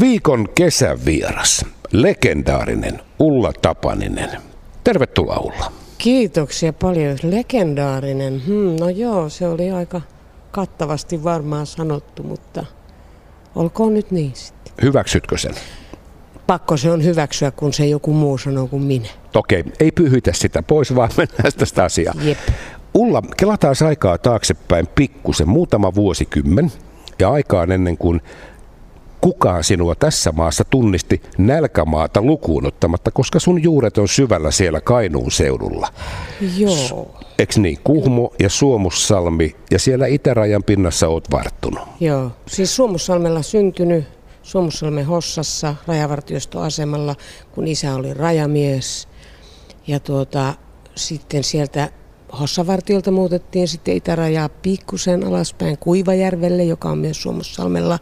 Viikon kesävieras, legendaarinen Ulla Tapaninen. Tervetuloa Ulla. Kiitoksia paljon. Legendaarinen. Hmm, no joo, se oli aika kattavasti varmaan sanottu, mutta olkoon nyt niin sitten. Hyväksytkö sen? Pakko se on hyväksyä, kun se joku muu sanoo kuin minä. Okei, ei pyhytä sitä pois, vaan mennään tästä asiaa. Jep. Ulla, kelataan aikaa taaksepäin pikkusen, muutama vuosikymmen ja aikaan ennen kuin kukaan sinua tässä maassa tunnisti nälkämaata lukuun ottamatta, koska sun juuret on syvällä siellä Kainuun seudulla. Joo. Eks niin? Kuhmo ja Suomussalmi ja siellä itärajan pinnassa oot varttunut. Joo. Siis Suomussalmella syntynyt, Suomussalmen Hossassa rajavartiostoasemalla, kun isä oli rajamies. Ja tuota, sitten sieltä Hossavartiolta muutettiin sitten itärajaa pikkusen alaspäin Kuivajärvelle, joka on myös Suomussalmella,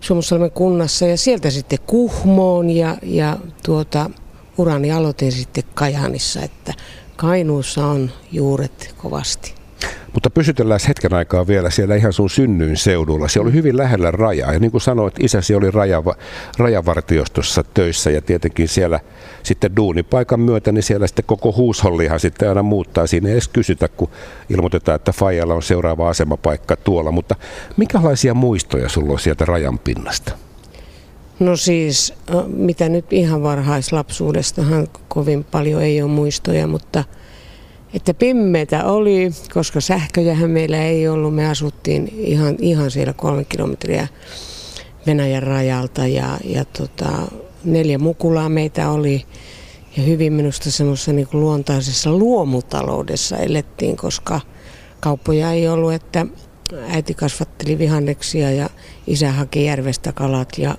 Suomussalmen kunnassa. Ja sieltä sitten Kuhmoon ja, ja tuota, urani aloitin sitten Kajaanissa, että Kainuussa on juuret kovasti. Mutta pysytellään hetken aikaa vielä siellä ihan sun synnyin seudulla. Se oli hyvin lähellä rajaa. Ja niin kuin sanoit, isäsi oli rajava, rajavartiostossa töissä ja tietenkin siellä sitten duunipaikan myötä, niin siellä sitten koko huushollihan sitten aina muuttaa. Siinä ei edes kysytä, kun ilmoitetaan, että Fajalla on seuraava asemapaikka tuolla. Mutta minkälaisia muistoja sulla on sieltä rajan pinnasta? No siis, mitä nyt ihan varhaislapsuudestahan kovin paljon ei ole muistoja, mutta – että pimmeitä oli, koska sähköjähän meillä ei ollut. Me asuttiin ihan, ihan siellä kolme kilometriä Venäjän rajalta ja, ja tota, neljä mukulaa meitä oli. Ja hyvin minusta semmoisessa niin luontaisessa luomutaloudessa elettiin, koska kauppoja ei ollut, että äiti kasvatteli vihanneksia ja isä haki järvestä kalat ja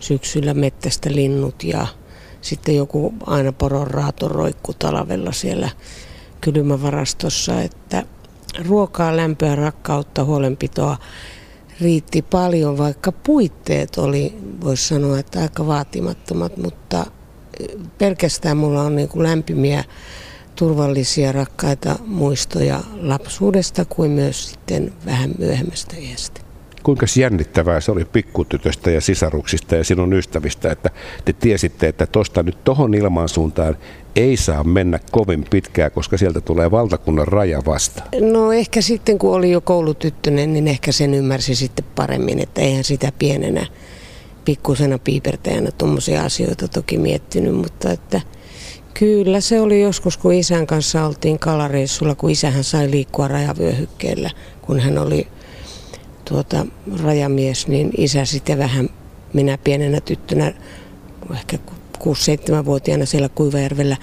syksyllä mettästä linnut ja sitten joku aina poronraato roikku talvella siellä kylmävarastossa, että ruokaa, lämpöä, rakkautta, huolenpitoa riitti paljon, vaikka puitteet oli, voisi sanoa, että aika vaatimattomat, mutta pelkästään mulla on niin kuin lämpimiä, turvallisia, rakkaita muistoja lapsuudesta kuin myös sitten vähän myöhemmästä iästä. Kuinka jännittävää se oli pikkutytöstä ja sisaruksista ja sinun ystävistä, että te tiesitte, että tuosta nyt tohon ilmansuuntaan ei saa mennä kovin pitkään, koska sieltä tulee valtakunnan raja vasta. No ehkä sitten kun oli jo koulutyttönen, niin ehkä sen ymmärsi sitten paremmin, että eihän sitä pienenä pikkusena piipertäjänä tuommoisia asioita toki miettinyt, mutta että kyllä se oli joskus, kun isän kanssa oltiin kalareissulla, kun isähän sai liikkua rajavyöhykkeellä, kun hän oli tuota, rajamies, niin isä sitten vähän, minä pienenä tyttönä, ehkä 6-7-vuotiaana siellä Kuivajärvellä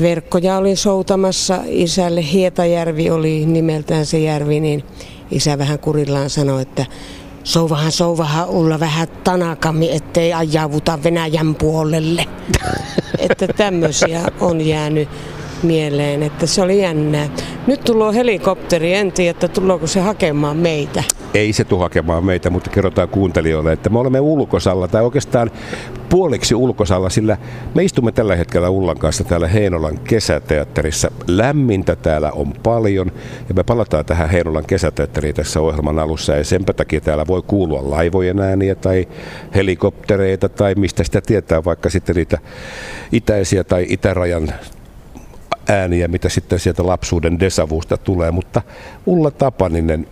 verkkoja olin soutamassa isälle. Hietajärvi oli nimeltään se järvi, niin isä vähän kurillaan sanoi, että souvahan souvahan olla vähän tanakammin, ettei ajauduta Venäjän puolelle. että tämmöisiä on jäänyt mieleen, että se oli jännää. Nyt tulee helikopteri, en tiedä, että tuleeko se hakemaan meitä. Ei se tule hakemaan meitä, mutta kerrotaan kuuntelijoille, että me olemme ulkosalla, tai oikeastaan puoliksi ulkosalla, sillä me istumme tällä hetkellä Ullan kanssa täällä Heinolan kesäteatterissa. Lämmintä täällä on paljon, ja me palataan tähän Heinolan kesäteatteriin tässä ohjelman alussa, ja sen takia täällä voi kuulua laivojen ääniä tai helikoptereita, tai mistä sitä tietää, vaikka sitten niitä itäisiä tai itärajan ääniä, mitä sitten sieltä lapsuuden desavusta tulee. Mutta Ulla Tapaninen,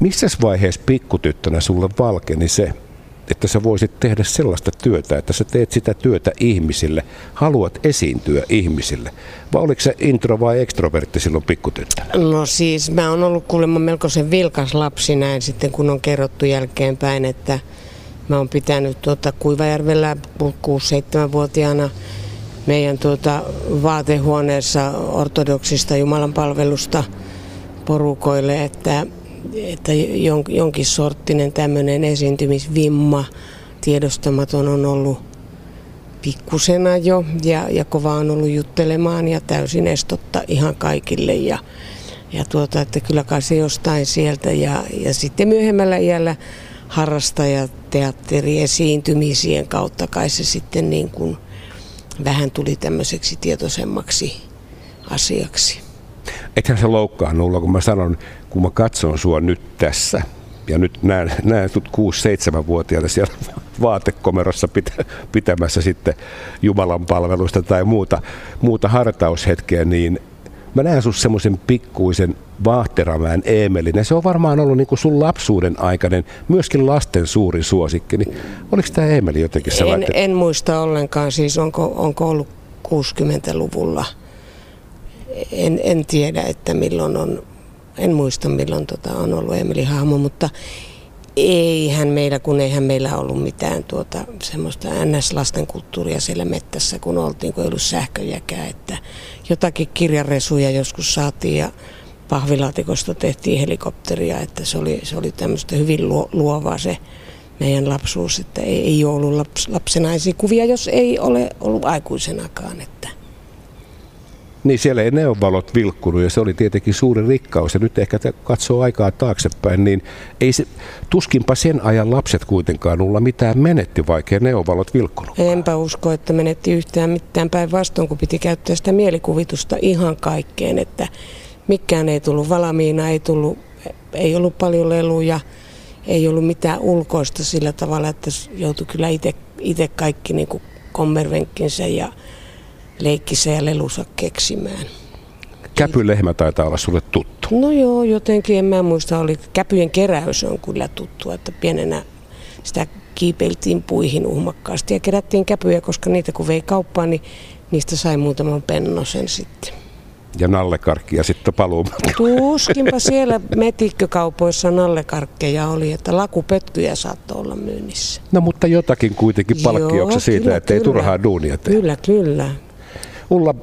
missä vaiheessa pikkutyttönä sulle valkeni se, että sä voisit tehdä sellaista työtä, että sä teet sitä työtä ihmisille, haluat esiintyä ihmisille? Vai oliko se intro vai ekstrovertti silloin pikkutyttönä? No siis mä oon ollut kuulemma melkoisen vilkas lapsi näin sitten, kun on kerrottu jälkeenpäin, että mä oon pitänyt tuota Kuivajärvellä 6-7-vuotiaana meidän tuota vaatehuoneessa ortodoksista jumalanpalvelusta porukoille, että, että jon, jonkin sorttinen tämmöinen esiintymisvimma tiedostamaton on ollut pikkusena jo ja, ja kova on ollut juttelemaan ja täysin estotta ihan kaikille ja, ja tuota, että kyllä kai se jostain sieltä ja, ja sitten myöhemmällä iällä harrastajateatteri esiintymisien kautta kai se sitten niin kuin vähän tuli tämmöiseksi tietoisemmaksi asiaksi. Ethän se loukkaa nulla, kun mä sanon, kun mä katson sua nyt tässä, ja nyt näen, näen sut 6-7-vuotiaana siellä vaatekomerossa pitä, pitämässä sitten Jumalan palvelusta tai muuta, muuta hartaushetkeä, niin mä näen sun semmoisen pikkuisen Vaahteramäen Eemelin. Ja se on varmaan ollut niin kuin sun lapsuuden aikainen, myöskin lasten suuri suosikki. Niin oliko tämä Eemeli jotenkin sellainen? En, en muista ollenkaan, siis onko, onko ollut 60-luvulla. En, en tiedä, että milloin on, en muista milloin tota on ollut Emeli hahmo, mutta eihän meillä, kun eihän meillä ollut mitään tuota, semmoista NS-lasten kulttuuria siellä mettässä, kun oltiin, kun ei ollut sähköjäkään, että jotakin kirjaresuja joskus saatiin ja pahvilaatikosta tehtiin helikopteria, että se oli, se oli tämmöistä hyvin luovaa se meidän lapsuus, että ei, ei ollut laps, lapsenaisia kuvia, jos ei ole ollut aikuisenakaan. Että. Niin siellä ei neonvalot vilkkunut ja se oli tietenkin suuri rikkaus. Ja nyt ehkä katsoo aikaa taaksepäin, niin ei se, tuskinpa sen ajan lapset kuitenkaan olla mitään menetti, vaikka neonvalot vilkkunut. Enpä usko, että menetti yhtään mitään päinvastoin, kun piti käyttää sitä mielikuvitusta ihan kaikkeen, että mikään ei tullut valmiina, ei, tullut, ei ollut paljon leluja, ei ollut mitään ulkoista sillä tavalla, että joutui kyllä itse kaikki niin kommervenkkinsä ja leikkisä ja lelusa keksimään. Käpylehmä taitaa olla sulle tuttu. No joo, jotenkin en mä muista, oli käpyjen keräys on kyllä tuttu, että pienenä sitä kiipeiltiin puihin uhmakkaasti ja kerättiin käpyjä, koska niitä kun vei kauppaan, niin niistä sai muutaman pennosen sitten ja nallekarkkia sitten paluumaan. Tuskinpa siellä metikkökaupoissa nallekarkkeja oli, että lakupötkyjä saattoi olla myynnissä. No mutta jotakin kuitenkin palkkioksi siitä, kyllä, että ei turhaa duunia tee. Kyllä, kyllä. Ulla,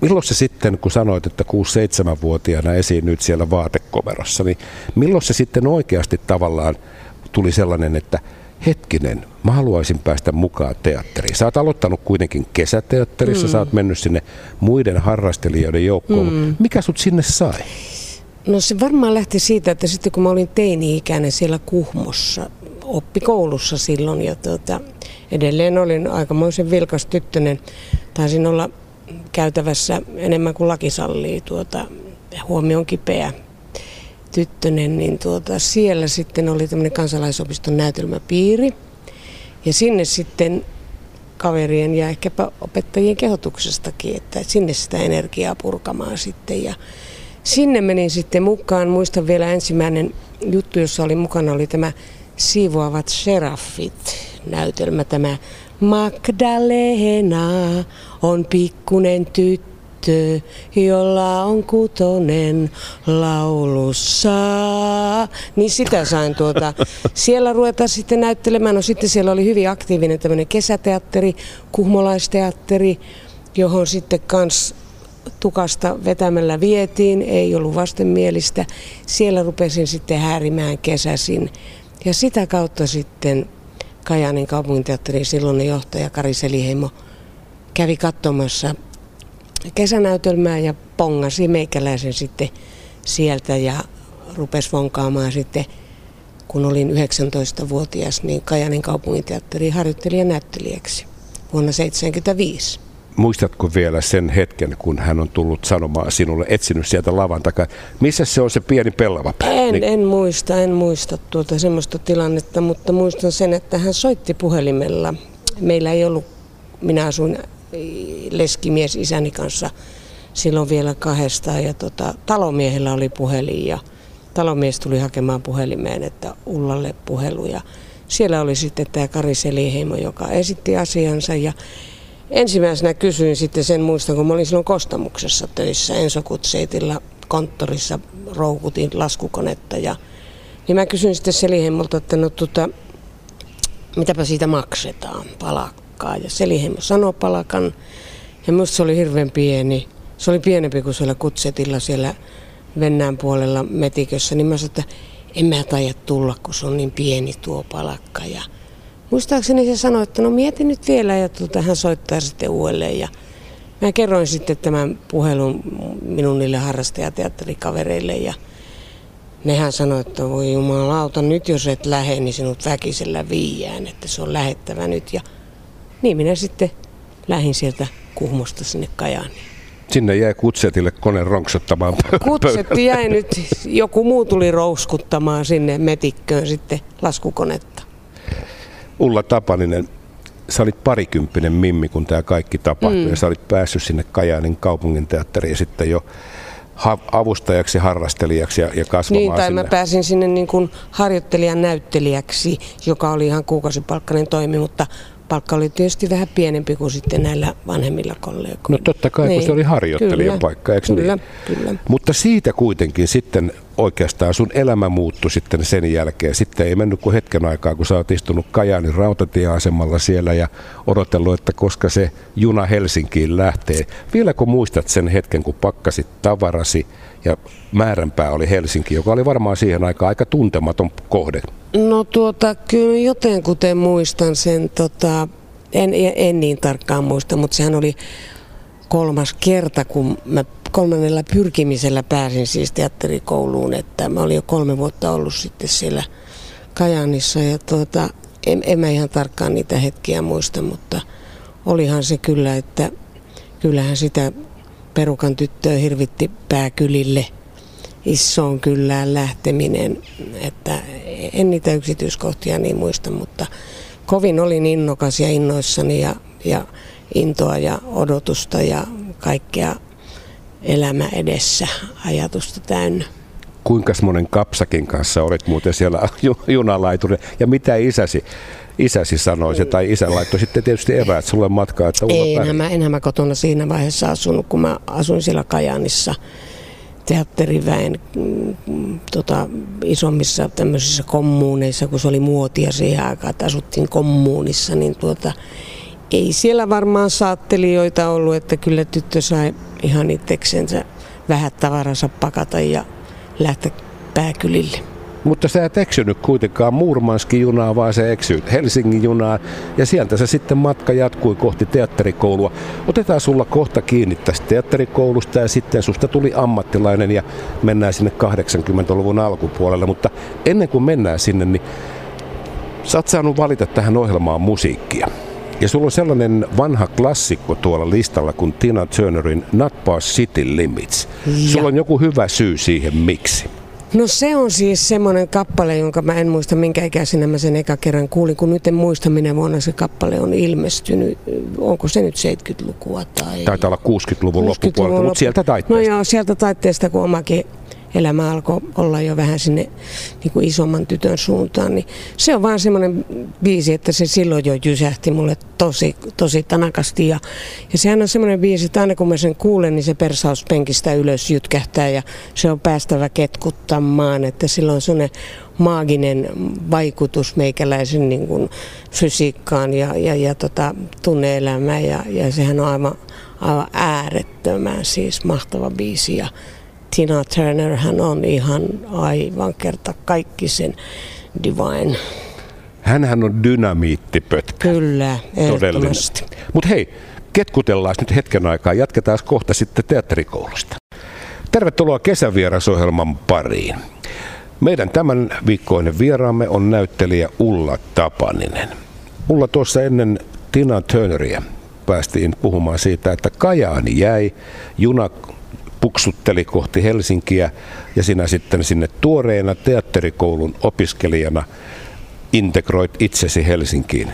milloin se sitten, kun sanoit, että 6-7-vuotiaana esiinnyt siellä vaatekomerossa, niin milloin se sitten oikeasti tavallaan tuli sellainen, että hetkinen, mä haluaisin päästä mukaan teatteriin. Sä oot aloittanut kuitenkin kesäteatterissa, mm. sä oot mennyt sinne muiden harrastelijoiden joukkoon. Mm. Mikä sut sinne sai? No se varmaan lähti siitä, että sitten kun mä olin teini-ikäinen siellä Kuhmossa, oppikoulussa silloin ja tuota, edelleen olin aikamoisen vilkas tyttönen. Taisin olla käytävässä enemmän kuin laki sallii tuota, huomioon kipeä tyttönen, niin tuota, siellä sitten oli tämmöinen kansalaisopiston näytelmäpiiri. Ja sinne sitten kaverien ja ehkäpä opettajien kehotuksestakin, että sinne sitä energiaa purkamaan sitten. Ja sinne menin sitten mukaan. Muistan vielä ensimmäinen juttu, jossa oli mukana, oli tämä Siivoavat seraffit näytelmä, tämä Magdalena on pikkunen tyttö jolla on kutonen laulussa. Niin sitä sain tuota. Siellä ruveta sitten näyttelemään. No sitten siellä oli hyvin aktiivinen tämmöinen kesäteatteri, kuhmolaisteatteri, johon sitten kans tukasta vetämällä vietiin, ei ollut vastenmielistä. Siellä rupesin sitten häärimään kesäsin. Ja sitä kautta sitten Kajaanin kaupunginteatterin silloinen johtaja Kari Seliheimo kävi katsomassa kesänäytelmää ja pongasi meikäläisen sitten sieltä ja rupesi vonkaamaan sitten, kun olin 19-vuotias, niin Kajanin kaupunginteatteriin harjoittelijan näyttelijäksi vuonna 1975. Muistatko vielä sen hetken, kun hän on tullut sanomaan sinulle, etsinyt sieltä lavan takaa, missä se on se pieni pellava? En, niin... en muista, en muista tuota semmoista tilannetta, mutta muistan sen, että hän soitti puhelimella. Meillä ei ollut, minä asuin leskimies isäni kanssa silloin vielä kahdestaan ja tota, talomiehellä oli puhelin ja talomies tuli hakemaan puhelimeen, että Ullalle puhelu ja siellä oli sitten tämä Kari Seliheimo, joka esitti asiansa ja ensimmäisenä kysyin sitten sen muistan, kun mä olin silloin Kostamuksessa töissä Enso Kutseitilla konttorissa roukutin laskukonetta ja niin mä kysyin sitten Seliheimolta, että no tota, mitäpä siitä maksetaan, palakka palkkaa. Ja Seliheimo sanoi palakan. Ja minusta se oli hirveän pieni. Se oli pienempi kuin siellä kutsetilla siellä Vennään puolella metikössä. Niin mä sanoin, että en mä tulla, kun se on niin pieni tuo palakka. Ja muistaakseni se sanoi, että no mieti nyt vielä ja tuota, hän soittaa sitten uudelleen. Ja mä kerroin sitten tämän puhelun minun niille harrastajateatterikavereille ja nehän sanoi, että voi jumalauta, nyt jos et lähde, niin sinut väkisellä viiään, että se on lähettävä nyt. Ja niin minä sitten lähdin sieltä Kuhmosta sinne Kajaaniin. Sinne jäi kutsetille kone ronksottamaan Kutsetti jäi nyt, joku muu tuli rouskuttamaan sinne metikköön sitten laskukonetta. Ulla Tapaninen, sä olit parikymppinen mimmi, kun tämä kaikki tapahtui, mm. ja sä olit päässyt sinne Kajaanin kaupungin teatteriin sitten jo avustajaksi, harrastelijaksi ja, ja kasvamaan Niin, tai sinne. mä pääsin sinne niin kuin harjoittelijan näyttelijäksi, joka oli ihan kuukausipalkkainen toimi, mutta palkka oli tietysti vähän pienempi kuin sitten näillä vanhemmilla kollegoilla. No totta kai, niin. kun se oli harjoittelijan kyllä, paikka, eikö kyllä, niin? Kyllä, Mutta siitä kuitenkin sitten oikeastaan sun elämä muuttui sitten sen jälkeen. Sitten ei mennyt kuin hetken aikaa, kun sä oot istunut Kajaanin rautatieasemalla siellä ja odotellut, että koska se juna Helsinkiin lähtee. Vieläkö muistat sen hetken, kun pakkasit tavarasi ja määränpää oli Helsinki, joka oli varmaan siihen aikaan aika tuntematon kohde? No tuota, kyllä jotenkuten muistan sen, tota, en, en niin tarkkaan muista, mutta sehän oli kolmas kerta, kun mä kolmannella pyrkimisellä pääsin siis teatterikouluun, että mä olin jo kolme vuotta ollut sitten siellä Kajaanissa ja tuota, en, en mä ihan tarkkaan niitä hetkiä muista, mutta olihan se kyllä, että kyllähän sitä perukan tyttöä hirvitti pääkylille. Isoon kyllään lähteminen, että en niitä yksityiskohtia niin muista, mutta kovin olin innokas ja innoissani ja, ja intoa ja odotusta ja kaikkea elämä edessä ajatusta täynnä. Kuinka monen kapsakin kanssa olet muuten siellä junalaiturilla ja mitä isäsi, isäsi sanoi se, tai isä laittoi sitten tietysti eväät sulle matkaa, että Ei, enhän mä, enhän mä kotona siinä vaiheessa asunut, kun mä asuin siellä Kajaanissa teatteriväen mm, tota, isommissa tämmöisissä kommuuneissa, kun se oli muotia siihen aikaan, että asuttiin kommuunissa, niin tuota, ei siellä varmaan saattelijoita ollut, että kyllä tyttö sai ihan itseksensä vähät tavaransa pakata ja lähteä pääkylille. Mutta sä et eksynyt kuitenkaan Murmanskin junaa, vaan se eksyit Helsingin junaan. Ja sieltä se sitten matka jatkui kohti teatterikoulua. Otetaan sulla kohta kiinni tästä teatterikoulusta ja sitten susta tuli ammattilainen ja mennään sinne 80-luvun alkupuolelle. Mutta ennen kuin mennään sinne, niin sä oot saanut valita tähän ohjelmaan musiikkia. Ja sulla on sellainen vanha klassikko tuolla listalla kuin Tina Turnerin Not Past City Limits. Ja. Sulla on joku hyvä syy siihen, miksi. No se on siis semmoinen kappale, jonka mä en muista minkä ikäisenä mä sen eka kerran kuulin, kun nyt en muista minä vuonna se kappale on ilmestynyt. Onko se nyt 70-lukua tai... Taitaa olla 60-luvun 60 loppupuolelta, loppu... mutta sieltä taitteesta. No joo, sieltä taitteesta, kun omakin elämä alkoi olla jo vähän sinne niin kuin isomman tytön suuntaan, niin se on vaan semmoinen biisi, että se silloin jo jysähti mulle tosi, tosi tanakasti. Ja, ja sehän on semmoinen biisi, että aina kun mä sen kuulen, niin se persauspenkistä ylös jytkähtää ja se on päästävä ketkuttamaan, että silloin on semmoinen maaginen vaikutus meikäläisen niin kuin fysiikkaan ja, ja, ja tota, tunneelämään ja, ja sehän on aivan, aivan äärettömän siis mahtava biisi ja Tina Turner hän on ihan aivan kerta kaikki sen divine. Hänhän on dynamiittipötkä. Kyllä, ehdottomasti. Mutta hei, ketkutellaan nyt hetken aikaa. Jatketaan kohta sitten teatterikoulusta. Tervetuloa kesävierasohjelman pariin. Meidän tämän viikkoinen vieraamme on näyttelijä Ulla Tapaninen. Ulla tuossa ennen Tina Turneria päästiin puhumaan siitä, että Kajaani jäi, juna puksutteli kohti Helsinkiä ja sinä sitten sinne tuoreena teatterikoulun opiskelijana integroit itsesi Helsinkiin.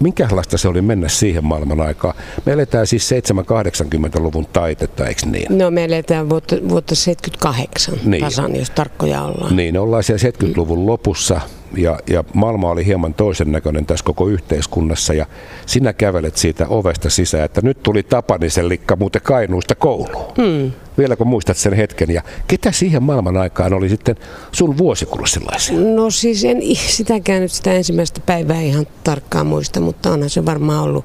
Minkälaista se oli mennä siihen maailman aikaan? Me eletään siis 7-80-luvun taitetta, eikö niin? No me eletään vuotta, vuotta 78 niin. tasan, jos tarkkoja ollaan. Niin, ollaan siellä 70-luvun lopussa ja, ja maailma oli hieman toisen näköinen tässä koko yhteiskunnassa ja sinä kävelet siitä ovesta sisään, että nyt tuli Tapanisen likka muuten Kainuusta kouluun. Hmm. Vielä kun muistat sen hetken ja ketä siihen maailman aikaan oli sitten sun vuosikurssilaisia? No siis en sitäkään nyt sitä ensimmäistä päivää ihan tarkkaan muista, mutta onhan se varmaan ollut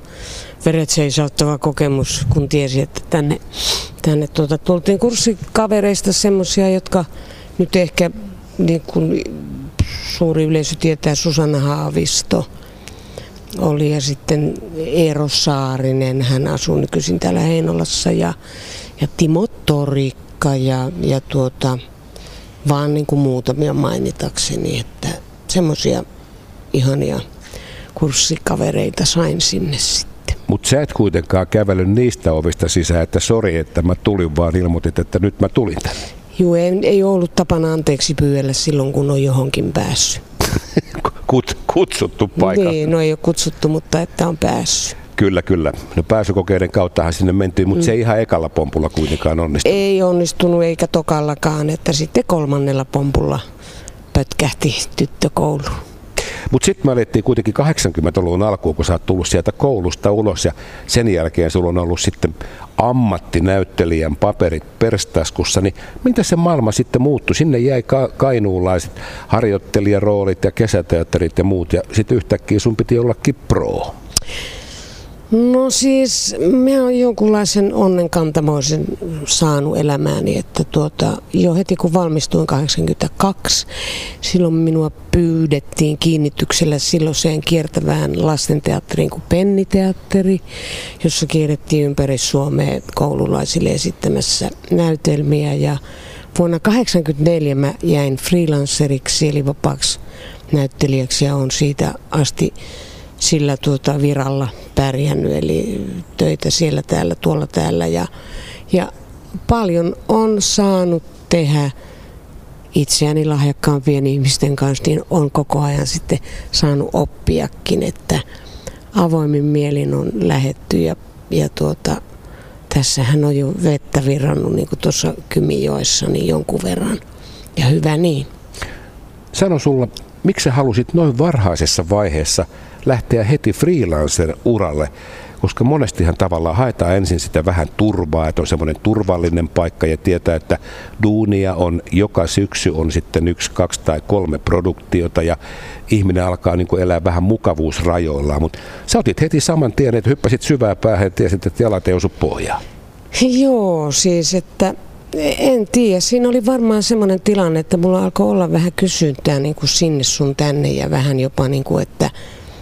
veret seisauttava kokemus, kun tiesi, että tänne, tänne tuota, tultiin kurssikavereista semmoisia, jotka nyt ehkä niin kuin suuri yleisö tietää Susanna Haavisto oli ja sitten Eero Saarinen, hän asuu nykyisin täällä Heinolassa ja, ja Timo Torikka ja, ja tuota, vaan niin kuin muutamia mainitakseni, että semmoisia ihania kurssikavereita sain sinne sitten. Mutta sä et kuitenkaan kävellyt niistä ovista sisään, että sori, että mä tulin, vaan ilmoitit, että nyt mä tulin tänne. Joo, ei, ei ollut tapana anteeksi pyydellä silloin, kun on johonkin päässyt. Kut, kutsuttu paikka. Niin, no ei ole kutsuttu, mutta että on päässyt. Kyllä, kyllä. No pääsykokeiden kauttahan sinne mentiin, mutta mm. se ei ihan ekalla pompulla kuitenkaan onnistunut. Ei onnistunut eikä tokallakaan, että sitten kolmannella pompulla pötkähti tyttökouluun. Mutta sitten me alettiin kuitenkin 80-luvun alkuun, kun sä oot tullut sieltä koulusta ulos ja sen jälkeen sulla on ollut sitten ammattinäyttelijän paperit perstaskussa, niin mitä se maailma sitten muuttui? Sinne jäi ka- kainuulaiset harjoittelijaroolit ja kesäteatterit ja muut ja sitten yhtäkkiä sun piti ollakin pro. No siis mä oon jonkunlaisen onnenkantamoisen saanut elämääni, että tuota, jo heti kun valmistuin 82, silloin minua pyydettiin kiinnityksellä silloiseen kiertävään lastenteatteriin kuin Penniteatteri, jossa kierrettiin ympäri Suomea koululaisille esittämässä näytelmiä. Ja vuonna 1984 mä jäin freelanceriksi eli vapaaksi näyttelijäksi ja on siitä asti sillä tuota viralla pärjännyt, eli töitä siellä täällä, tuolla täällä. Ja, ja paljon on saanut tehdä itseäni lahjakkaampien ihmisten kanssa, niin on koko ajan sitten saanut oppiakin, että avoimin mielin on lähetty ja, ja tuota, tässähän on jo vettä virrannut niin kuin tuossa Kymijoessa niin jonkun verran. Ja hyvä niin. Sano sulla, miksi halusit noin varhaisessa vaiheessa lähteä heti freelancer-uralle, koska monestihan tavallaan haetaan ensin sitä vähän turvaa, että on semmoinen turvallinen paikka ja tietää, että duunia on joka syksy on sitten yksi, kaksi tai kolme produktiota ja ihminen alkaa niin kuin elää vähän mukavuusrajoillaan, mutta sä otit heti saman tien, että hyppäsit syvää päähän ja tiesit, että jalat ei osu pohjaan. Joo, siis että en tiedä. Siinä oli varmaan semmoinen tilanne, että mulla alkoi olla vähän kysyntää niin kuin sinne sun tänne ja vähän jopa niin kuin, että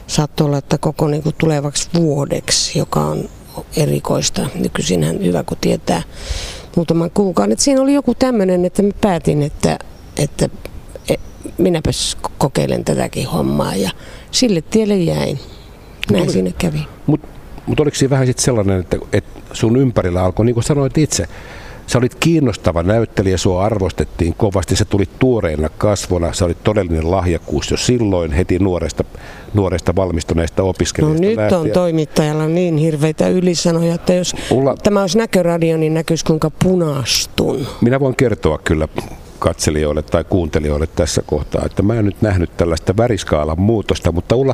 saattoi olla, että koko niin kuin tulevaksi vuodeksi, joka on erikoista. Nykyisinhän hyvä, kun tietää muutaman kuukauden. Et siinä oli joku tämmöinen, että mä päätin, että, että e, minäpäs kokeilen tätäkin hommaa ja sille tielle jäin. Näin mut, siinä kävi. Mutta mut oliko siinä vähän sitten sellainen, että, että sun ympärillä alkoi, niin kuin sanoit itse, Sä olit kiinnostava näyttelijä, sua arvostettiin kovasti, sä tulit tuoreena kasvona, sä olit todellinen lahjakkuus jo silloin heti nuoresta, nuoresta valmistuneesta opiskelijasta No nyt lähtien. on toimittajalla niin hirveitä ylisanoja, että jos Ulla... tämä olisi näköradio, niin näkyisi kuinka punastun. Minä voin kertoa kyllä katselijoille tai kuuntelijoille tässä kohtaa, että mä en nyt nähnyt tällaista väriskaalan muutosta, mutta Ulla,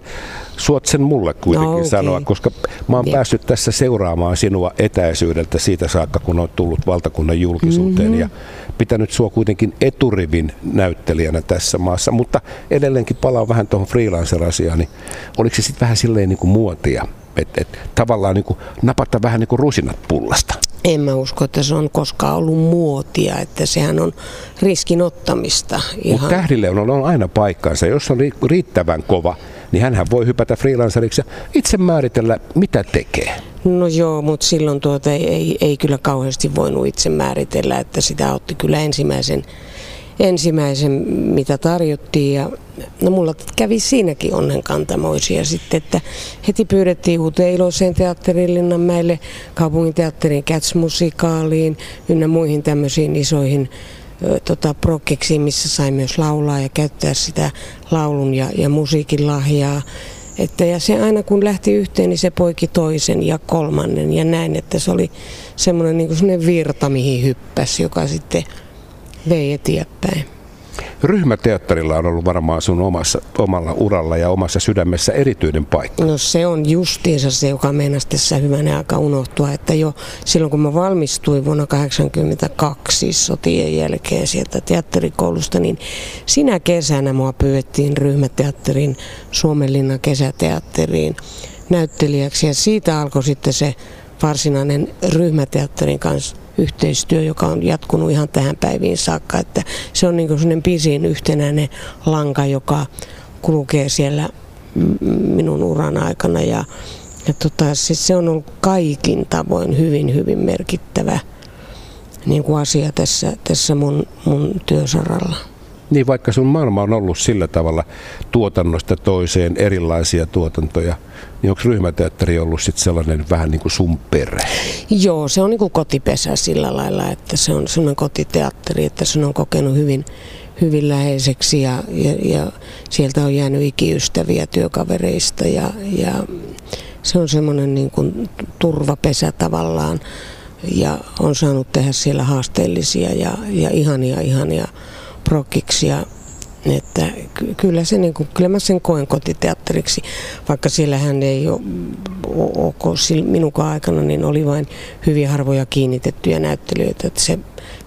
suot sen mulle kuitenkin no, okay. sanoa, koska mä oon yeah. päässyt tässä seuraamaan sinua etäisyydeltä siitä saakka, kun on tullut valtakunnan julkisuuteen mm-hmm. ja pitänyt sua kuitenkin eturivin näyttelijänä tässä maassa, mutta edelleenkin palaan vähän tuohon freelancer-asiaan, niin oliko se sitten vähän silleen niin kuin muotia, että et, tavallaan niin kuin napata vähän niin kuin rusinat pullasta? En mä usko, että se on koskaan ollut muotia, että sehän on riskin ottamista. Mutta tähdille on, on aina paikkansa. Jos on riittävän kova, niin hän voi hypätä freelanceriksi ja itse määritellä, mitä tekee. No joo, mutta silloin tuota ei, ei, ei kyllä kauheasti voinut itse määritellä, että sitä otti kyllä ensimmäisen ensimmäisen, mitä tarjottiin. Ja, no mulla kävi siinäkin onnenkantamoisia sitten, että heti pyydettiin uuteen iloiseen teatterin Linnanmäelle, kaupunginteatterin Cats-musikaaliin ynnä muihin tämmöisiin isoihin tota, prokkeksiin, missä sai myös laulaa ja käyttää sitä laulun ja, ja musiikin lahjaa. Että, ja se aina kun lähti yhteen, niin se poiki toisen ja kolmannen ja näin, että se oli semmoinen niin virta, mihin hyppäsi, joka sitten vei eteenpäin. Ryhmäteatterilla on ollut varmaan sun omassa, omalla uralla ja omassa sydämessä erityinen paikka. No se on justiinsa se, joka meinasi tässä hyvänä aika unohtua, että jo silloin kun mä valmistuin vuonna 1982 siis sotien jälkeen sieltä teatterikoulusta, niin sinä kesänä mua pyydettiin ryhmäteatterin Suomenlinnan kesäteatteriin näyttelijäksi ja siitä alkoi sitten se varsinainen ryhmäteatterin kanssa yhteistyö, joka on jatkunut ihan tähän päiviin saakka. Että se on niin kuin pisin yhtenäinen lanka, joka kulkee siellä minun uran aikana ja, ja tota, siis se on ollut kaikin tavoin hyvin, hyvin merkittävä niin kuin asia tässä, tässä mun, mun työsaralla. Niin vaikka sun maailma on ollut sillä tavalla tuotannosta toiseen erilaisia tuotantoja, niin onko ryhmäteatteri ollut sitten sellainen vähän niin kuin sun perhe? Joo, se on niin kuin kotipesä sillä lailla, että se on sellainen kotiteatteri, että sen on kokenut hyvin, hyvin läheiseksi ja, ja, ja sieltä on jäänyt ikiystäviä työkavereista ja, ja se on semmoinen niin kuin turvapesä tavallaan ja on saanut tehdä siellä haasteellisia ja, ja ihania ihania prokkiksia että kyllä, se, niin kuin, kyllä mä sen koen kotiteatteriksi, vaikka siellä hän ei ole, ole minunkaan aikana, niin oli vain hyvin harvoja kiinnitettyjä näyttelijöitä. Että se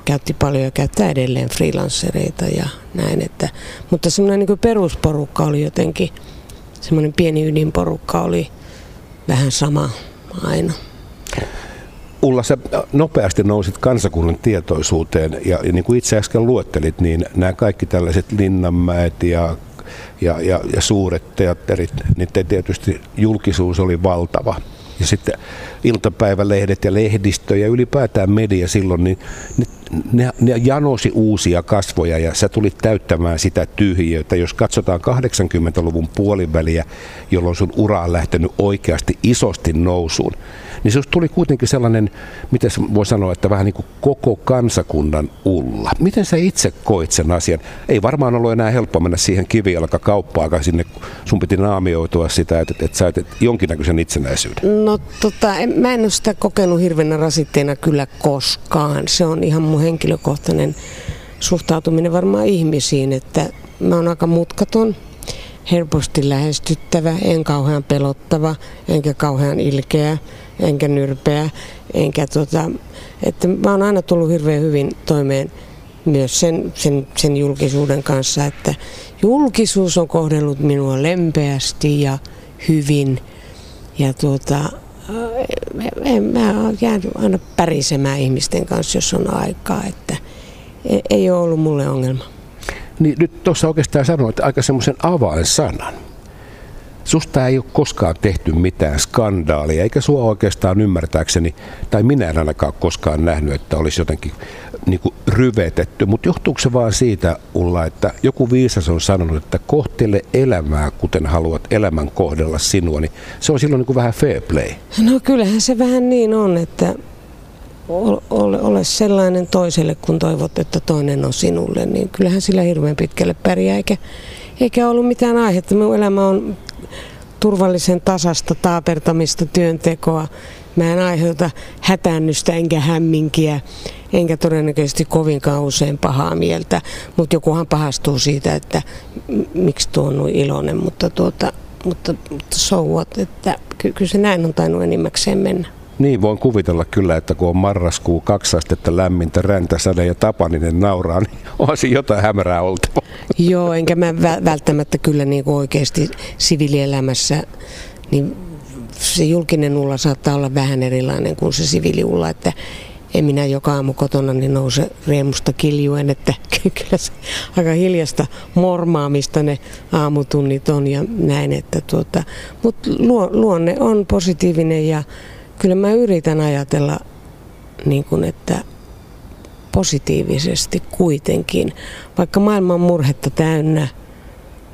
käytti paljon ja käyttää edelleen freelancereita ja näin. Että, mutta semmoinen niin perusporukka oli jotenkin, semmoinen pieni ydinporukka oli vähän sama aina. Ulla, sä nopeasti nousit kansakunnan tietoisuuteen ja, ja niin kuin itse äsken luettelit, niin nämä kaikki tällaiset Linnanmäet ja, ja, ja, ja suuret teatterit, niiden tietysti julkisuus oli valtava. Ja sitten iltapäivälehdet ja lehdistö ja ylipäätään media silloin, niin ne, ne janosi uusia kasvoja ja sä tulit täyttämään sitä tyhjiötä. Jos katsotaan 80-luvun puoliväliä, jolloin sun ura on lähtenyt oikeasti isosti nousuun, niin se tuli kuitenkin sellainen, miten voi sanoa, että vähän niin kuin koko kansakunnan ulla. Miten sä itse koit sen asian? Ei varmaan ollut enää helppo mennä siihen kivijalkakauppaan, sinne sun piti naamioitua sitä, että, että sä et jonkinnäköisen itsenäisyyden. No tota, en, mä en ole sitä kokenut hirveänä rasitteena kyllä koskaan. Se on ihan mun henkilökohtainen suhtautuminen varmaan ihmisiin, että mä oon aika mutkaton, helposti lähestyttävä, en kauhean pelottava, enkä kauhean ilkeä enkä nyrpeä, enkä tota, että mä oon aina tullut hirveän hyvin toimeen myös sen, sen, sen julkisuuden kanssa, että julkisuus on kohdellut minua lempeästi ja hyvin ja tuota, en, mä jäänyt aina pärisemään ihmisten kanssa, jos on aikaa, että e, ei ole ollut mulle ongelma. Niin nyt tuossa oikeastaan sanoit aika semmoisen avainsanan. Susta ei ole koskaan tehty mitään skandaalia, eikä sua oikeastaan ymmärtääkseni, tai minä en ainakaan koskaan nähnyt, että olisi jotenkin niin kuin ryvetetty. Mutta johtuuko se vaan siitä, Ulla, että joku viisas on sanonut, että kohtele elämää, kuten haluat elämän kohdella sinua, niin se on silloin niin kuin vähän fair play. No kyllähän se vähän niin on, että ole, ole sellainen toiselle, kun toivot, että toinen on sinulle, niin kyllähän sillä hirveän pitkälle pärjää, eikä, eikä ollut mitään aihetta. Minun elämä on turvallisen tasasta taapertamista, työntekoa. Mä en aiheuta hätännystä enkä hämminkiä, enkä todennäköisesti kovinkaan usein pahaa mieltä, mutta jokuhan pahastuu siitä, että miksi tuo on iloinen, mutta, tuota, mutta, mutta so what, että ky- kyllä se näin on tainnut enimmäkseen mennä. Niin, voin kuvitella kyllä, että kun on marraskuu kaksi astetta lämmintä, räntäsäde ja Tapaninen nauraa, niin onhan siinä jotain hämärää oltava. Joo, enkä mä välttämättä kyllä niin kuin oikeasti siviilielämässä, niin se julkinen ulla saattaa olla vähän erilainen kuin se siviiliulla, että en minä joka aamu kotona niin nouse riemusta kiljuen, että kyllä se aika hiljasta mormaamista ne aamutunnit on ja näin, että tuota, mutta luonne on positiivinen ja kyllä mä yritän ajatella niin kuin, että positiivisesti kuitenkin. Vaikka maailma murhetta täynnä,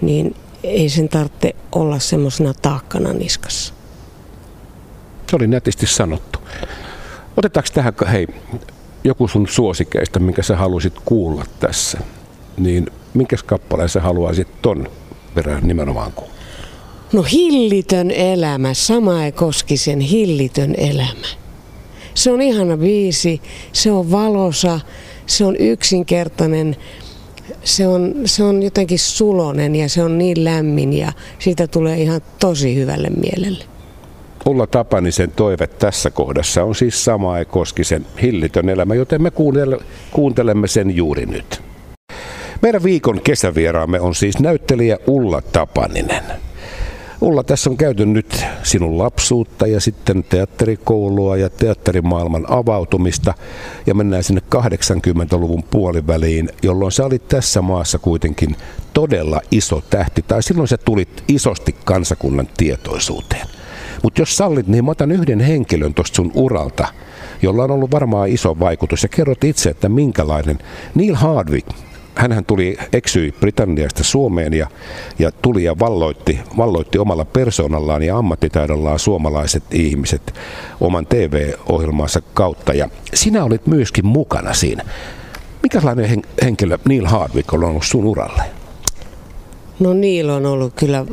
niin ei sen tarvitse olla semmoisena taakkana niskassa. Se oli nätisti sanottu. Otetaanko tähän, hei, joku sun suosikeista, minkä sä halusit kuulla tässä, niin minkä kappaleen sä haluaisit ton perään nimenomaan kuulla? No hillitön elämä, sama ei koski sen hillitön elämä. Se on ihana viisi, se on valosa, se on yksinkertainen, se on, se on jotenkin sulonen ja se on niin lämmin ja siitä tulee ihan tosi hyvälle mielelle. Ulla Tapanisen toive tässä kohdassa on siis sama ei koski sen hillitön elämä, joten me kuuntelemme sen juuri nyt. Meidän viikon kesävieraamme on siis näyttelijä Ulla Tapaninen. Ulla, tässä on käyty nyt sinun lapsuutta ja sitten teatterikoulua ja teatterimaailman avautumista ja mennään sinne 80-luvun puoliväliin, jolloin sä olit tässä maassa kuitenkin todella iso tähti, tai silloin sä tulit isosti kansakunnan tietoisuuteen. Mutta jos sallit, niin mä otan yhden henkilön tuosta sun uralta, jolla on ollut varmaan iso vaikutus. Ja kerrot itse, että minkälainen. Neil Hardwick, hänhän tuli, eksyi Britanniasta Suomeen ja, ja tuli ja valloitti, valloitti omalla persoonallaan ja ammattitaidollaan suomalaiset ihmiset oman TV-ohjelmansa kautta. Ja sinä olit myöskin mukana siinä. Mikälainen henkilö Neil Hardwick on ollut sun uralle? No Neil on ollut kyllä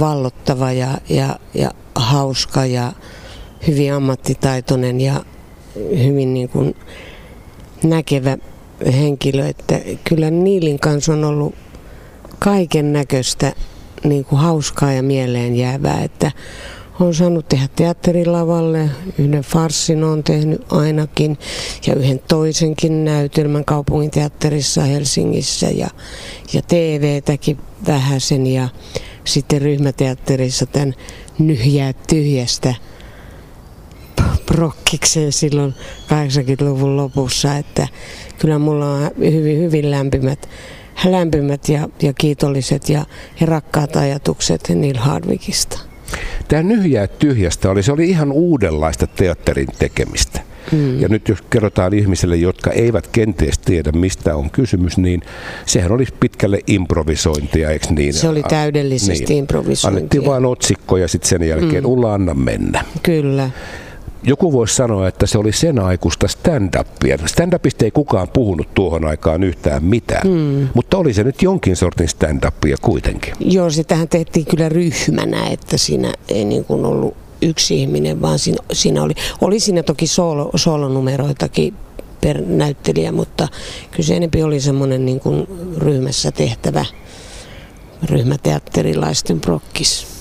vallottava ja, ja, ja hauska ja hyvin ammattitaitoinen ja hyvin niin kuin näkevä henkilö. Että kyllä Niilin kanssa on ollut kaiken näköistä niin kuin hauskaa ja mieleen jäävää. Että on saanut tehdä teatterilavalle, yhden farssin on tehnyt ainakin ja yhden toisenkin näytelmän kaupungin teatterissa Helsingissä ja, ja TV-täkin vähäsen ja sitten ryhmäteatterissa tämän Nyhjää tyhjästä prokkiksen silloin 80-luvun lopussa, että kyllä mulla on hyvin, hyvin lämpimät, lämpimät ja, ja kiitolliset ja, ja rakkaat ajatukset Neil Hardwickista. Tämä Nyhjää tyhjästä oli, se oli ihan uudenlaista teatterin tekemistä. Hmm. Ja nyt jos kerrotaan ihmisille, jotka eivät kenties tiedä, mistä on kysymys, niin sehän oli pitkälle improvisointia, eikö niin? Se oli täydellisesti niin. improvisointia. Annettiin vain otsikko ja sitten sen jälkeen hmm. Ulla anna mennä. Kyllä joku voisi sanoa, että se oli sen aikuista stand-upia. Stand-upista ei kukaan puhunut tuohon aikaan yhtään mitään, hmm. mutta oli se nyt jonkin sortin stand-upia kuitenkin. Joo, sitähän tehtiin kyllä ryhmänä, että siinä ei niin kuin ollut yksi ihminen, vaan siinä, siinä oli, oli siinä toki soolo, soolonumeroitakin per näyttelijä, mutta kyllä se enempi oli semmoinen niin kuin ryhmässä tehtävä ryhmäteatterilaisten prokkis.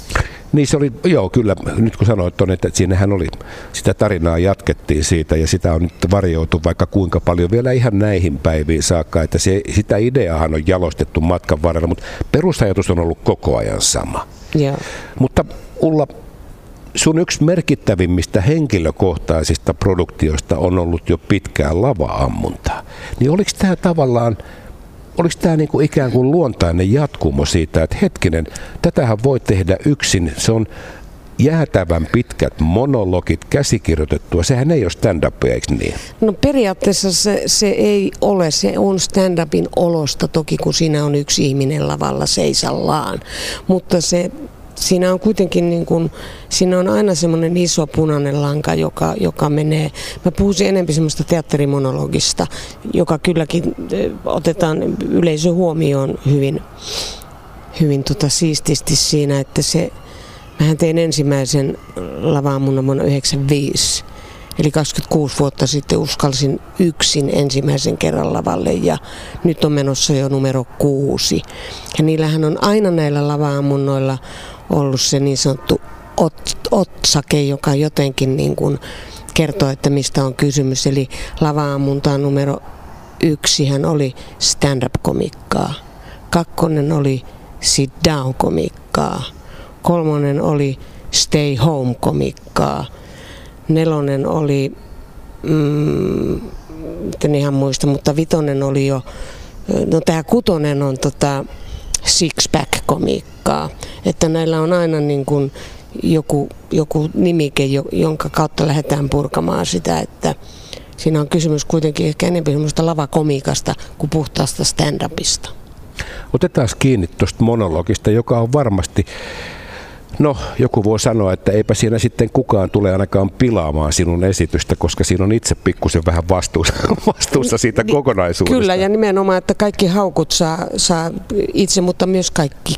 Niin se oli, joo kyllä, nyt kun sanoit on, että siinähän oli, sitä tarinaa jatkettiin siitä ja sitä on nyt varjoutu vaikka kuinka paljon vielä ihan näihin päiviin saakka, että se, sitä ideahan on jalostettu matkan varrella, mutta perusajatus on ollut koko ajan sama. Yeah. Mutta Ulla, sun yksi merkittävimmistä henkilökohtaisista produktioista on ollut jo pitkään lava-ammuntaa. Niin oliko tämä tavallaan oliko tämä niinku ikään kuin luontainen jatkumo siitä, että hetkinen, tätähän voi tehdä yksin, se on jäätävän pitkät monologit käsikirjoitettua, sehän ei ole stand-upia, eikö niin? No periaatteessa se, se ei ole, se on stand-upin olosta toki, kun siinä on yksi ihminen lavalla seisallaan, mutta se siinä on kuitenkin niin kuin, siinä on aina semmoinen iso punainen lanka, joka, joka menee, mä puhuisin enemmän semmoista teatterimonologista, joka kylläkin otetaan yleisö huomioon hyvin, hyvin tota siististi siinä, että se, mähän tein ensimmäisen lavaamunnan vuonna 1995, Eli 26 vuotta sitten uskalsin yksin ensimmäisen kerran lavalle ja nyt on menossa jo numero kuusi. Ja niillähän on aina näillä lavaamunnoilla ollut se niin sanottu ot, otsake, joka jotenkin niin kuin kertoo, että mistä on kysymys. Eli lava-ammunta numero yksi hän oli stand-up-komikkaa. Kakkonen oli sit down-komikkaa. Kolmonen oli stay home-komikkaa. Nelonen oli, mm, en ihan muista, mutta vitonen oli jo, no tämä kutonen on tota, six-pack-komiikkaa. Että näillä on aina niin kuin joku, joku nimike, jonka kautta lähdetään purkamaan sitä, että siinä on kysymys kuitenkin ehkä enemmän semmoista lavakomiikasta kuin puhtaasta stand-upista. Otetaan kiinni tuosta monologista, joka on varmasti No, joku voi sanoa, että eipä siinä sitten kukaan tule ainakaan pilaamaan sinun esitystä, koska siinä on itse pikkusen vähän vastuussa, vastuussa siitä niin, kokonaisuudesta. Kyllä, ja nimenomaan, että kaikki haukut saa, saa itse, mutta myös kaikki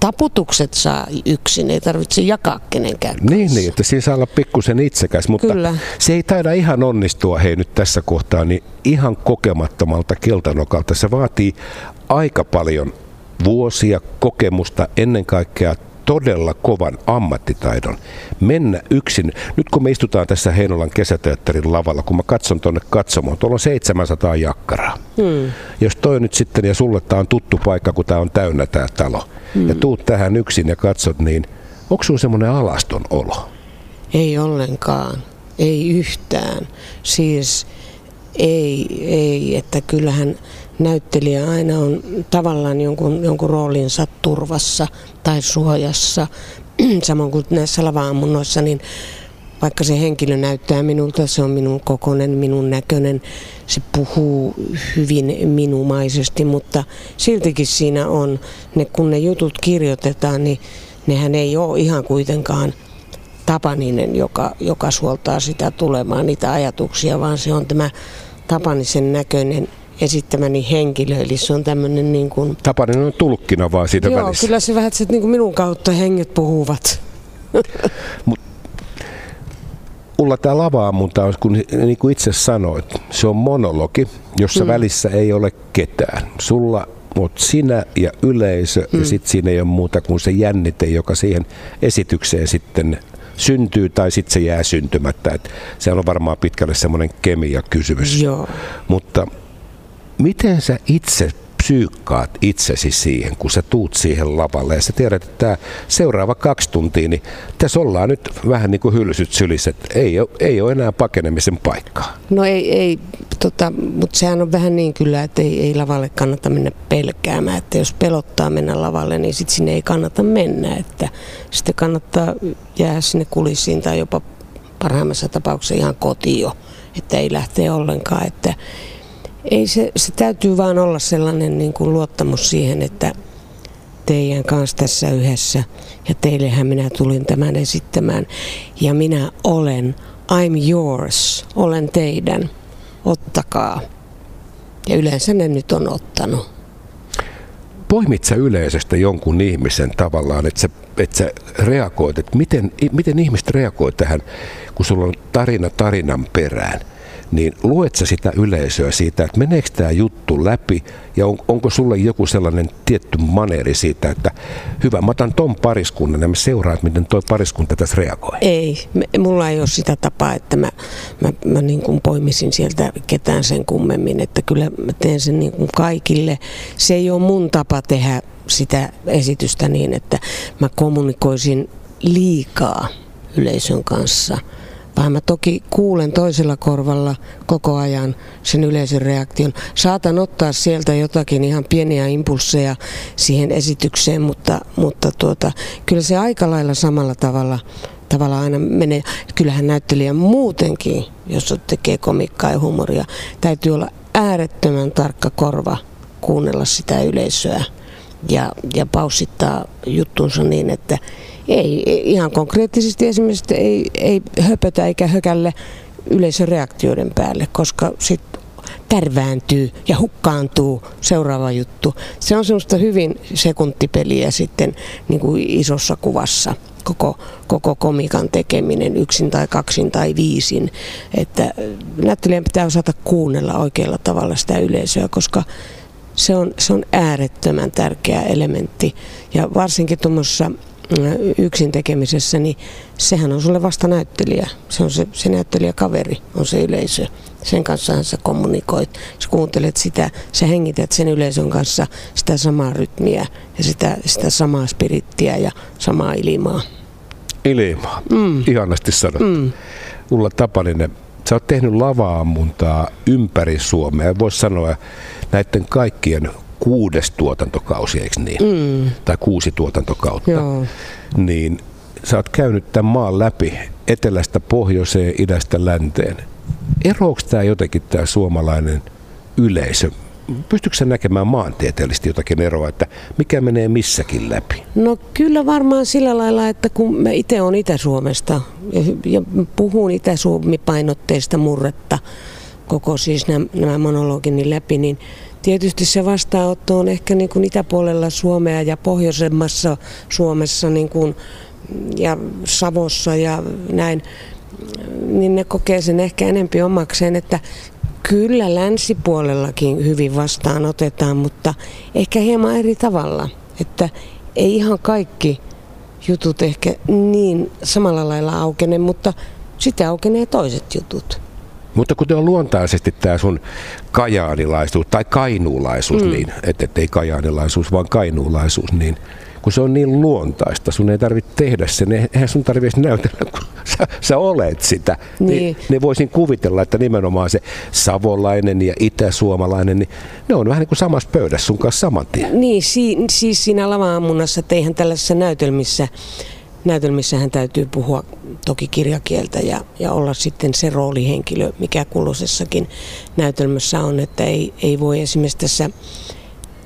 taputukset saa yksin, ei tarvitse jakaa kenenkään kanssa. Niin, niin, että siinä saa olla pikkusen itsekäs, mutta Kyllä. se ei taida ihan onnistua hei nyt tässä kohtaa, niin ihan kokemattomalta keltanokalta. Se vaatii aika paljon vuosia, kokemusta, ennen kaikkea todella kovan ammattitaidon mennä yksin. Nyt kun me istutaan tässä Heinolan kesäteatterin lavalla, kun mä katson tuonne katsomaan, tuolla on 700 jakkaraa. Hmm. Jos toi nyt sitten, ja sulle tämä on tuttu paikka, kun tämä on täynnä tämä talo, hmm. ja tuut tähän yksin ja katsot, niin onko sulla semmoinen alaston olo? Ei ollenkaan, ei yhtään. Siis ei, ei, että kyllähän näyttelijä aina on tavallaan jonkun, jonkun roolinsa turvassa tai suojassa. Samoin kuin näissä lava-ammunnoissa, niin vaikka se henkilö näyttää minulta, se on minun kokonen, minun näköinen, se puhuu hyvin minumaisesti, mutta siltikin siinä on, ne, kun ne jutut kirjoitetaan, niin nehän ei ole ihan kuitenkaan Tapaninen, joka, joka suoltaa sitä tulemaan, niitä ajatuksia, vaan se on tämä Tapanisen näköinen esittämäni henkilö, eli se on tämmöinen niin kuin... Tapanin on tulkkina vaan siitä Joo, välissä. kyllä se vähän, että niin kuin minun kautta henget puhuvat. Mut, Ulla, tämä lava-ammunta on, kun, niin kuin itse sanoit, se on monologi, jossa mm. välissä ei ole ketään. Sulla oot sinä ja yleisö, mm. ja sitten siinä ei ole muuta kuin se jännite, joka siihen esitykseen sitten syntyy tai sitten se jää syntymättä. Et se on varmaan pitkälle semmoinen kemia-kysymys. Joo. Mutta miten sä itse psyykkaat itsesi siihen, kun sä tuut siihen lavalle ja sä tiedät, että tämä seuraava kaksi tuntia, niin tässä ollaan nyt vähän niin kuin hylsyt sylissä, että ei ole, ei ole enää pakenemisen paikkaa. No ei, ei tota, mutta sehän on vähän niin kyllä, että ei, ei lavalle kannata mennä pelkäämään, että jos pelottaa mennä lavalle, niin sitten sinne ei kannata mennä, että sitten kannattaa jäädä sinne kulissiin tai jopa parhaimmassa tapauksessa ihan kotiin jo, että ei lähteä ollenkaan, että ei se, se täytyy vaan olla sellainen niin kuin luottamus siihen, että teidän kanssa tässä yhdessä ja teillehän minä tulin tämän esittämään ja minä olen, I'm yours, olen teidän, ottakaa. Ja yleensä ne nyt on ottanut. Poimit sä yleisöstä jonkun ihmisen tavallaan, että sä, että sä reagoit, että miten, miten ihmiset reagoivat tähän, kun sulla on tarina tarinan perään – niin luet sä sitä yleisöä siitä, että meneekö tämä juttu läpi ja on, onko sulle joku sellainen tietty maneeri siitä, että hyvä, mä otan ton pariskunnan ja mä seuraan, miten toi pariskunta tässä reagoi. Ei, mulla ei ole sitä tapaa, että mä, mä, mä niin kuin poimisin sieltä ketään sen kummemmin, että kyllä mä teen sen niin kuin kaikille. Se ei ole mun tapa tehdä sitä esitystä niin, että mä kommunikoisin liikaa yleisön kanssa – vaan mä toki kuulen toisella korvalla koko ajan sen yleisen reaktion. Saatan ottaa sieltä jotakin ihan pieniä impulseja siihen esitykseen, mutta, mutta tuota, kyllä se aika lailla samalla tavalla tavalla aina menee. Kyllähän näyttelijä muutenkin, jos tekee komikkaa ja humoria, täytyy olla äärettömän tarkka korva kuunnella sitä yleisöä ja, ja paussittaa juttunsa niin, että ei, ihan konkreettisesti esimerkiksi ei, ei höpötä eikä hökälle yleisön reaktioiden päälle, koska sitten tärvääntyy ja hukkaantuu seuraava juttu. Se on semmoista hyvin sekuntipeliä sitten niin kuin isossa kuvassa koko, koko komikan tekeminen yksin tai kaksin tai viisin. Että näyttelijän pitää osata kuunnella oikealla tavalla sitä yleisöä, koska se on, se on äärettömän tärkeä elementti. Ja varsinkin tuommoisessa yksin tekemisessä, niin sehän on sulle vasta näyttelijä. Se on se, se näyttelijäkaveri, on se yleisö. Sen kanssa sä kommunikoit, sä kuuntelet sitä, sä hengität sen yleisön kanssa sitä samaa rytmiä ja sitä, sitä samaa spirittiä ja samaa ilmaa. Ilmaa, mm. ihanasti sanottu. Mm. Ulla Tapaninen, sä oot tehnyt lava-ammuntaa ympäri Suomea. Voisi sanoa näiden kaikkien kuudes tuotantokausi, eikö niin? Mm. Tai kuusi tuotantokautta. Joo. Niin sä oot käynyt tämän maan läpi etelästä pohjoiseen, idästä länteen. Eroako tämä jotenkin tämä suomalainen yleisö? Pystytkö näkemään maantieteellisesti jotakin eroa, että mikä menee missäkin läpi? No kyllä varmaan sillä lailla, että kun mä itse olen Itä-Suomesta ja, ja puhun Itä-Suomi-painotteista murretta, koko siis nämä, nämä monologini läpi, niin Tietysti se vastaanotto on ehkä niin kuin itäpuolella Suomea ja pohjoisemmassa Suomessa niin kuin, ja Savossa ja näin, niin ne kokee sen ehkä enempi omakseen, että kyllä länsipuolellakin hyvin vastaanotetaan, mutta ehkä hieman eri tavalla, että ei ihan kaikki jutut ehkä niin samalla lailla aukene, mutta sitten aukenee toiset jutut. Mutta kuten on luontaisesti tämä sun kajaanilaisuus tai kainuulaisuus, mm. niin, että et ei kajaanilaisuus, vaan kainuulaisuus, niin kun se on niin luontaista, sun ei tarvitse tehdä sen, eihän sun tarvitse näytellä, kun sä, sä olet sitä. Niin. niin. niin voisin kuvitella, että nimenomaan se savolainen ja itäsuomalainen, niin ne on vähän niin kuin samassa pöydässä sun kanssa saman tien. Niin, si- siis siinä lava-ammunnassa, että eihän tällaisessa näytelmissä näytelmissähän täytyy puhua toki kirjakieltä ja, ja olla sitten se roolihenkilö, mikä kulloisessakin näytelmässä on, että ei, ei voi esimerkiksi tässä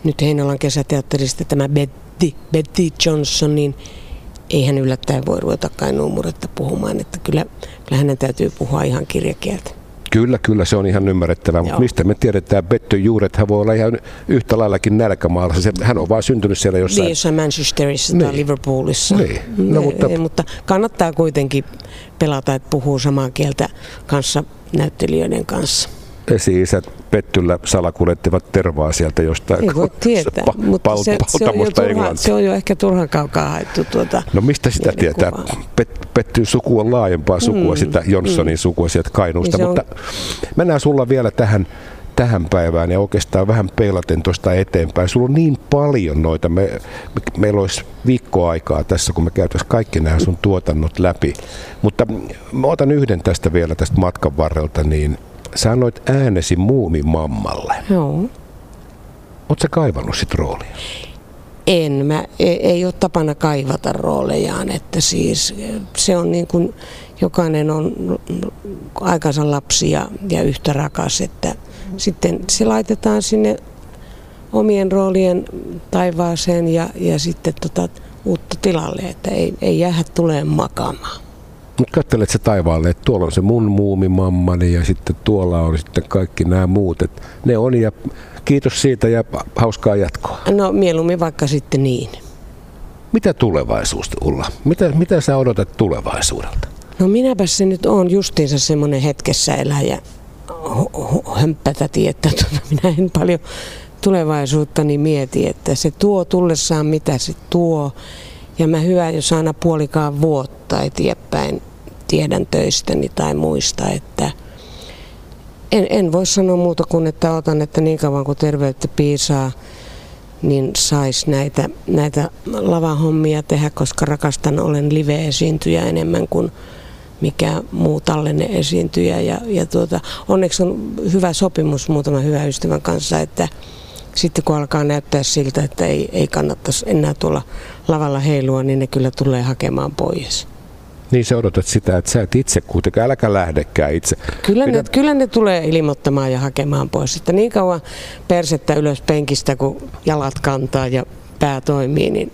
nyt Heinolan kesäteatterista tämä Betty, Betty Johnson, niin ei hän yllättäen voi ruveta kainuumuretta puhumaan, että kyllä, kyllä hänen täytyy puhua ihan kirjakieltä. Kyllä, kyllä, se on ihan ymmärrettävää, mutta mistä me tiedetään, Betty juuret, hän voi olla ihan yhtä laillakin nälkämaalassa. Hän on vain syntynyt siellä jossain. Niin, jossain Manchesterissa niin. tai Liverpoolissa. Niin. No, mutta... Ei, mutta kannattaa kuitenkin pelata, että puhuu samaa kieltä kanssa näyttelijöiden kanssa esi-isät Pettyllä salakuljettivat tervaa sieltä jostain Ei voi tietää, pa- mutta se, se, on jo turha, se on jo ehkä turhan kaukaa haettu tuota No mistä sitä tietää? Pet, Pettyn suku on laajempaa sukua, mm, sitä Johnsonin mm. sukua sieltä Kainuusta, niin mutta on... mennään sulla vielä tähän tähän päivään ja oikeastaan vähän peilaten tuosta eteenpäin. Sulla on niin paljon noita. Me, me, meillä olisi viikkoaikaa tässä, kun me käytäisiin kaikki nämä sun tuotannot läpi. Mutta mä otan yhden tästä vielä tästä matkan varrelta, niin Sä annoit äänesi muumimammalle. Joo. Oletko kaivannut sit roolia? En. Mä, ei, ei ole tapana kaivata roolejaan, että siis se on niin kuin, jokainen on aikansa lapsi ja, ja yhtä rakas, että sitten se laitetaan sinne omien roolien taivaaseen ja, ja sitten tota, uutta tilalle, että ei, ei jäädä tulee makaamaan. Mutta katselet se taivaalle, että tuolla on se mun muumimammani ja sitten tuolla on sitten kaikki nämä muut. Et ne on ja kiitos siitä ja hauskaa jatkoa. No mieluummin vaikka sitten niin. Mitä tulevaisuus, Ulla? Mitä, mitä sä odotat tulevaisuudelta? No minäpä se nyt on justiinsa semmoinen hetkessä eläjä hömppätäti, että tuota, minä en paljon tulevaisuuttani mieti, että se tuo tullessaan mitä se tuo. Ja mä hyvä, jos aina puolikaan vuotta eteenpäin tiedän töistäni tai muista, että en, en voi sanoa muuta kuin, että otan, että niin kauan kuin terveyttä piisaa, niin saisi näitä, näitä lavahommia tehdä, koska rakastan olen live-esiintyjä enemmän kuin mikä muu tallenne esiintyjä. Ja, ja tuota, onneksi on hyvä sopimus muutaman hyvän ystävän kanssa, että sitten kun alkaa näyttää siltä, että ei, ei kannattaisi enää tuolla lavalla heilua, niin ne kyllä tulee hakemaan pois. Niin sä odotat sitä, että sä et itse kuitenkaan, äläkä lähdekään itse. Kyllä ne, kyllä ne tulee ilmoittamaan ja hakemaan pois. Että niin kauan persettä ylös penkistä, kun jalat kantaa ja pää toimii, niin,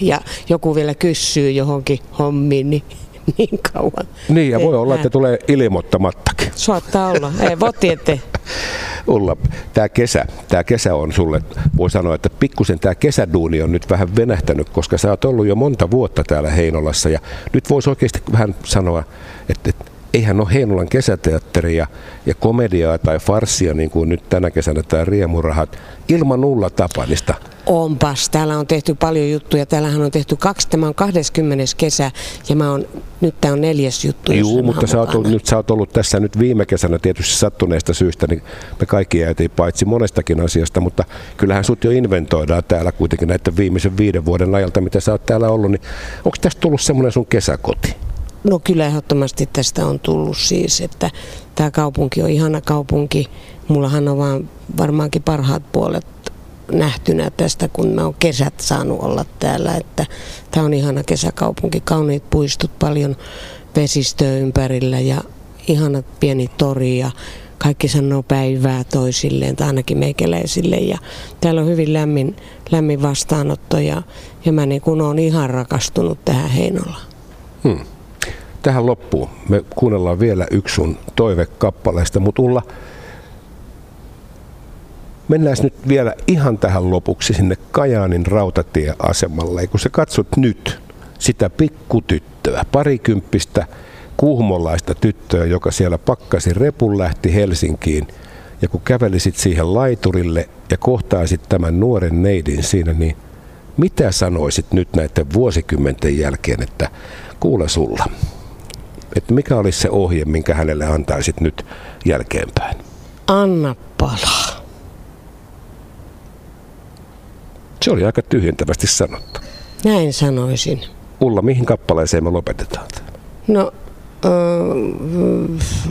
ja joku vielä kysyy johonkin hommiin, niin niin kauan. Niin, ja voi olla, että tulee ilmoittamattakin. Saattaa olla, ei voi tietää. Ulla, tämä kesä, tämä kesä on sulle, voi sanoa, että pikkusen tämä kesäduuni on nyt vähän venähtänyt, koska sä oot ollut jo monta vuotta täällä Heinolassa ja nyt voisi oikeasti vähän sanoa, että, että eihän ole Heinolan kesäteatteria ja komediaa tai farssia, niin kuin nyt tänä kesänä tämä Riemurahat, ilman Ulla Tapanista. Onpas, täällä on tehty paljon juttuja. Täällähän on tehty kaksi, tämä on 20. kesä ja mä on, nyt tämä on neljäs juttu. Joo, mutta sä oot, ollut, nyt sä oot ollut tässä nyt viime kesänä tietysti sattuneesta syystä, niin me kaikki jäätiin paitsi monestakin asiasta, mutta kyllähän sut jo inventoidaan täällä kuitenkin näiden viimeisen viiden vuoden ajalta, mitä sä oot täällä ollut, niin onko tästä tullut semmoinen sun kesäkoti? No kyllä ehdottomasti tästä on tullut siis, että tämä kaupunki on ihana kaupunki. Mullahan on vaan varmaankin parhaat puolet nähtynä tästä, kun mä oon kesät saanut olla täällä. Että tämä on ihana kesäkaupunki, kauniit puistot, paljon vesistöä ympärillä ja ihana pieni tori ja kaikki sanoo päivää toisilleen tai ainakin meikäläisille ja täällä on hyvin lämmin, lämmin vastaanotto ja, ja mä niin kun oon ihan rakastunut tähän Heinolaan. Hmm tähän loppuun me kuunnellaan vielä yksi sun toivekappaleesta, mutta Ulla, mennään nyt vielä ihan tähän lopuksi sinne Kajaanin rautatieasemalle. Kun sä katsot nyt sitä pikkutyttöä, parikymppistä kuhmolaista tyttöä, joka siellä pakkasi repun lähti Helsinkiin, ja kun kävelisit siihen laiturille ja kohtaisit tämän nuoren neidin siinä, niin mitä sanoisit nyt näiden vuosikymmenten jälkeen, että kuule sulla, että mikä olisi se ohje, minkä hänelle antaisit nyt jälkeenpäin? Anna palaa. Se oli aika tyhjentävästi sanottu. Näin sanoisin. Ulla, mihin kappaleeseen me lopetetaan? No, ö,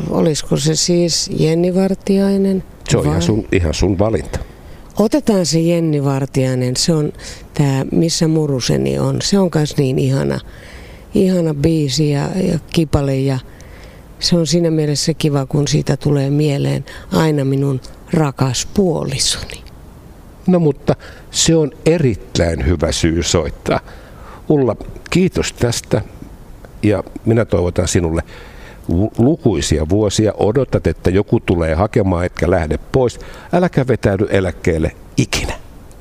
olisiko se siis Jenni Vartiainen? Se on ihan sun, ihan sun valinta. Otetaan se Jenni Vartiainen, se on tämä Missä muruseni on. Se on myös niin ihana ihana biisi ja, ja kipale ja se on siinä mielessä kiva, kun siitä tulee mieleen aina minun rakas puolisoni. No mutta se on erittäin hyvä syy soittaa. Ulla, kiitos tästä ja minä toivotan sinulle lukuisia vuosia, odotat, että joku tulee hakemaan, etkä lähde pois. Äläkä vetäydy eläkkeelle ikinä.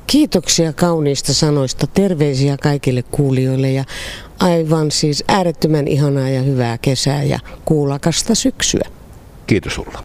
Kiitoksia kauniista sanoista. Terveisiä kaikille kuulijoille ja aivan siis äärettömän ihanaa ja hyvää kesää ja kuulakasta syksyä. Kiitos sulla.